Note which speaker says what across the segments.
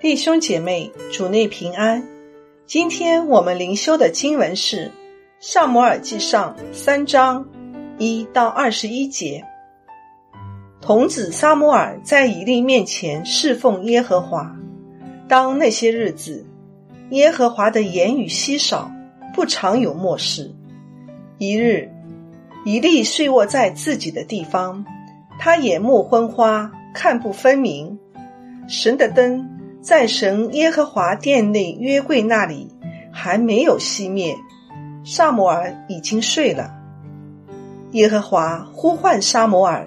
Speaker 1: 弟兄姐妹，主内平安。今天我们灵修的经文是《萨摩尔记上》三章一到二十一节。童子撒摩尔在以利面前侍奉耶和华。当那些日子，耶和华的言语稀少，不常有漠视。一日，以利睡卧在自己的地方，他眼目昏花，看不分明。神的灯。在神耶和华殿内约柜那里还没有熄灭，萨摩尔已经睡了。耶和华呼唤沙摩尔，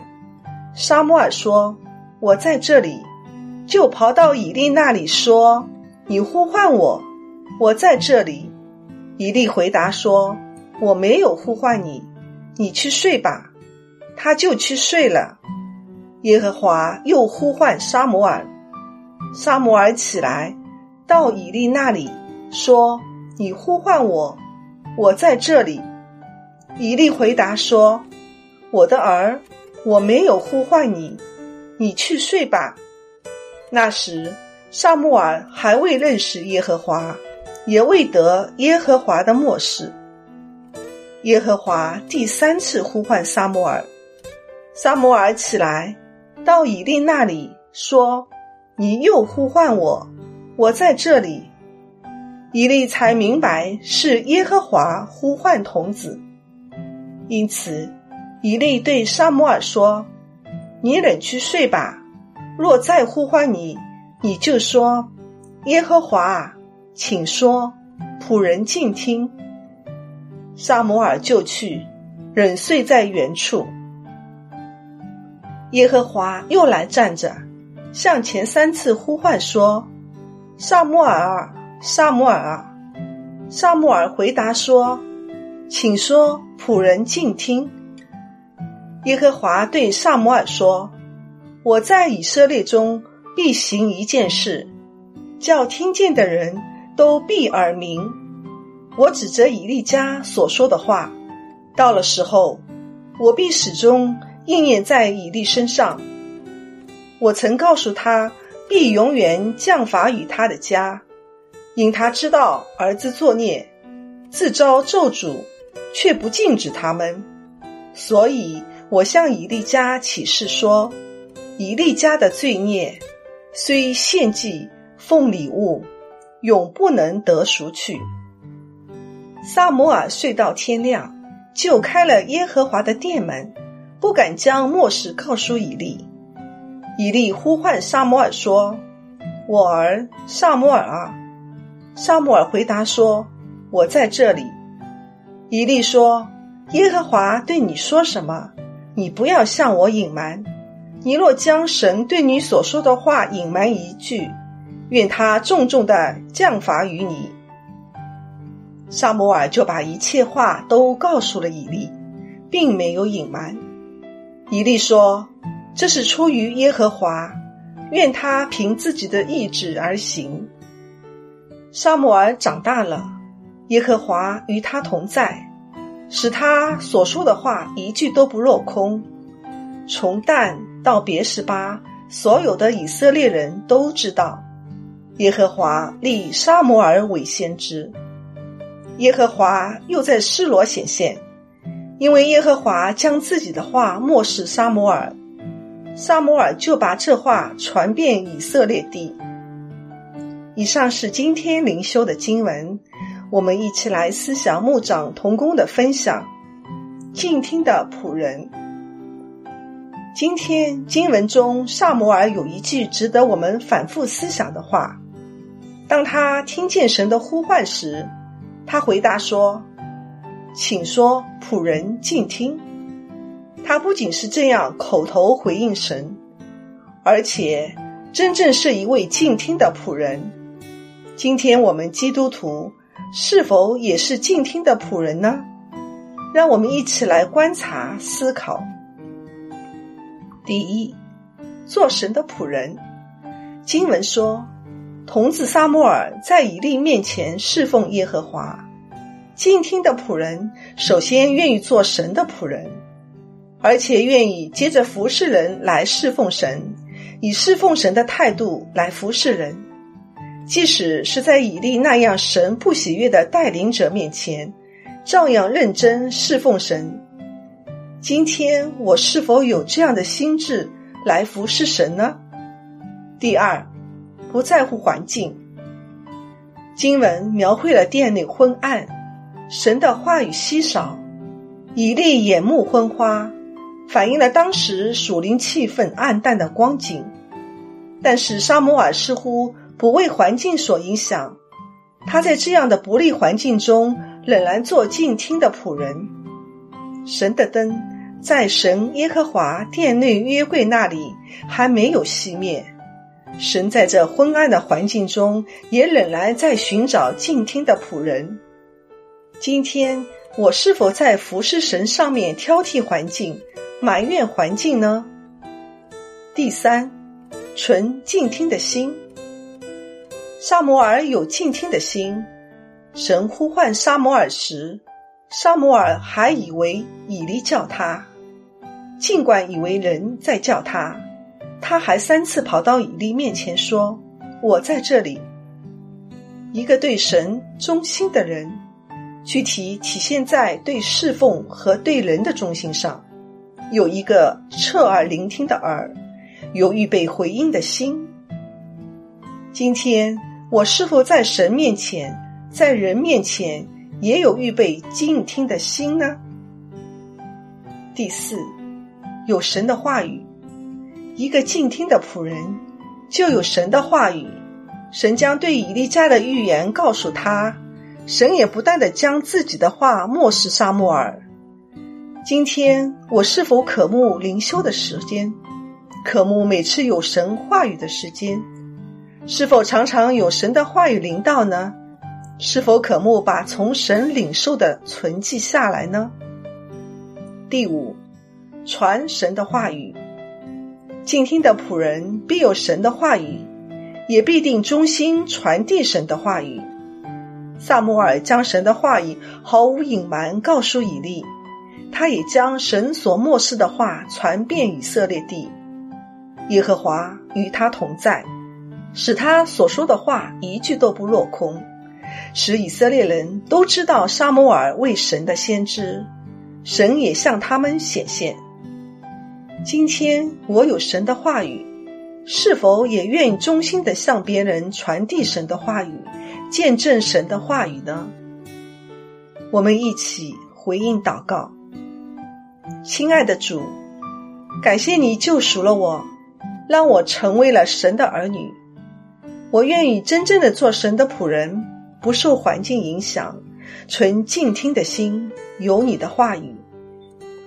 Speaker 1: 沙摩尔说：“我在这里。”就跑到以利那里说：“你呼唤我，我在这里。”以利回答说：“我没有呼唤你，你去睡吧。”他就去睡了。耶和华又呼唤沙摩尔。萨摩尔起来，到以利那里说：“你呼唤我，我在这里。”以利回答说：“我的儿，我没有呼唤你，你去睡吧。”那时，萨穆尔还未认识耶和华，也未得耶和华的漠视。耶和华第三次呼唤萨摩尔，萨摩尔起来，到以利那里说。你又呼唤我，我在这里。以利才明白是耶和华呼唤童子，因此以利对沙摩尔说：“你忍去睡吧。若再呼唤你，你就说：耶和华，请说，仆人静听。”沙摩尔就去，忍睡在原处。耶和华又来站着。向前三次呼唤说：“萨穆尔，萨穆尔。”萨穆尔回答说：“请说，仆人静听。”耶和华对萨摩尔说：“我在以色列中必行一件事，叫听见的人都必耳鸣。我指着以利家所说的话，到了时候，我必始终应验在以利身上。”我曾告诉他，必永远降罚于他的家，因他知道儿子作孽，自招咒诅，却不禁止他们。所以我向以利家起誓说：以利家的罪孽，虽献祭奉礼物，永不能得赎去。萨摩尔睡到天亮，就开了耶和华的殿门，不敢将末世告诉以利。以利呼唤萨摩尔说：“我儿萨摩尔啊！”萨摩尔回答说：“我在这里。”以利说：“耶和华对你说什么？你不要向我隐瞒。你若将神对你所说的话隐瞒一句，愿他重重的降罚于你。”萨摩尔就把一切话都告诉了以利，并没有隐瞒。以利说。这是出于耶和华，愿他凭自己的意志而行。沙摩尔长大了，耶和华与他同在，使他所说的话一句都不落空。从旦到别十巴，所有的以色列人都知道，耶和华立沙摩尔为先知。耶和华又在示罗显现，因为耶和华将自己的话漠视沙摩尔。萨摩尔就把这话传遍以色列地。以上是今天灵修的经文，我们一起来思想牧长同工的分享。静听的仆人。今天经文中，萨摩尔有一句值得我们反复思想的话。当他听见神的呼唤时，他回答说：“请说，仆人静听。”他不仅是这样口头回应神，而且真正是一位静听的仆人。今天我们基督徒是否也是静听的仆人呢？让我们一起来观察思考。第一，做神的仆人。经文说，童子撒摩尔在以利面前侍奉耶和华。静听的仆人首先愿意做神的仆人。而且愿意接着服侍人来侍奉神，以侍奉神的态度来服侍人。即使是在以利那样神不喜悦的带领者面前，照样认真侍奉神。今天我是否有这样的心智来服侍神呢？第二，不在乎环境。经文描绘了殿内昏暗，神的话语稀少，以利眼目昏花，反映了当时属灵气氛暗淡的光景。但是沙摩尔似乎。不为环境所影响，他在这样的不利环境中仍然做静听的仆人。神的灯在神耶和华殿内约柜那里还没有熄灭，神在这昏暗的环境中也仍然在寻找静听的仆人。今天我是否在服侍神上面挑剔环境、埋怨环境呢？第三，纯静听的心。沙摩尔有静听的心，神呼唤沙摩尔时，沙摩尔还以为以利叫他，尽管以为人在叫他，他还三次跑到以利面前说：“我在这里。”一个对神忠心的人，具体体现在对侍奉和对人的忠心上，有一个侧耳聆听的耳，有预备回应的心。今天。我是否在神面前，在人面前也有预备静听的心呢？第四，有神的话语，一个静听的仆人就有神的话语。神将对以利家的预言告诉他，神也不断的将自己的话漠视沙漠尔。今天我是否渴慕灵修的时间，渴慕每次有神话语的时间？是否常常有神的话语临到呢？是否渴慕把从神领受的存记下来呢？第五，传神的话语，静听的仆人必有神的话语，也必定忠心传递神的话语。萨摩尔将神的话语毫无隐瞒告诉以利，他也将神所漠视的话传遍以色列地。耶和华与他同在。使他所说的话一句都不落空，使以色列人都知道沙摩尔为神的先知，神也向他们显现。今天我有神的话语，是否也愿意衷心的向别人传递神的话语，见证神的话语呢？我们一起回应祷告：亲爱的主，感谢你救赎了我，让我成为了神的儿女。我愿意真正的做神的仆人，不受环境影响，存静听的心，有你的话语，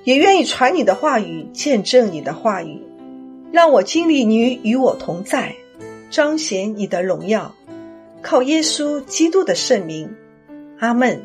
Speaker 1: 也愿意传你的话语，见证你的话语，让我经历你与我同在，彰显你的荣耀，靠耶稣基督的圣名，阿门。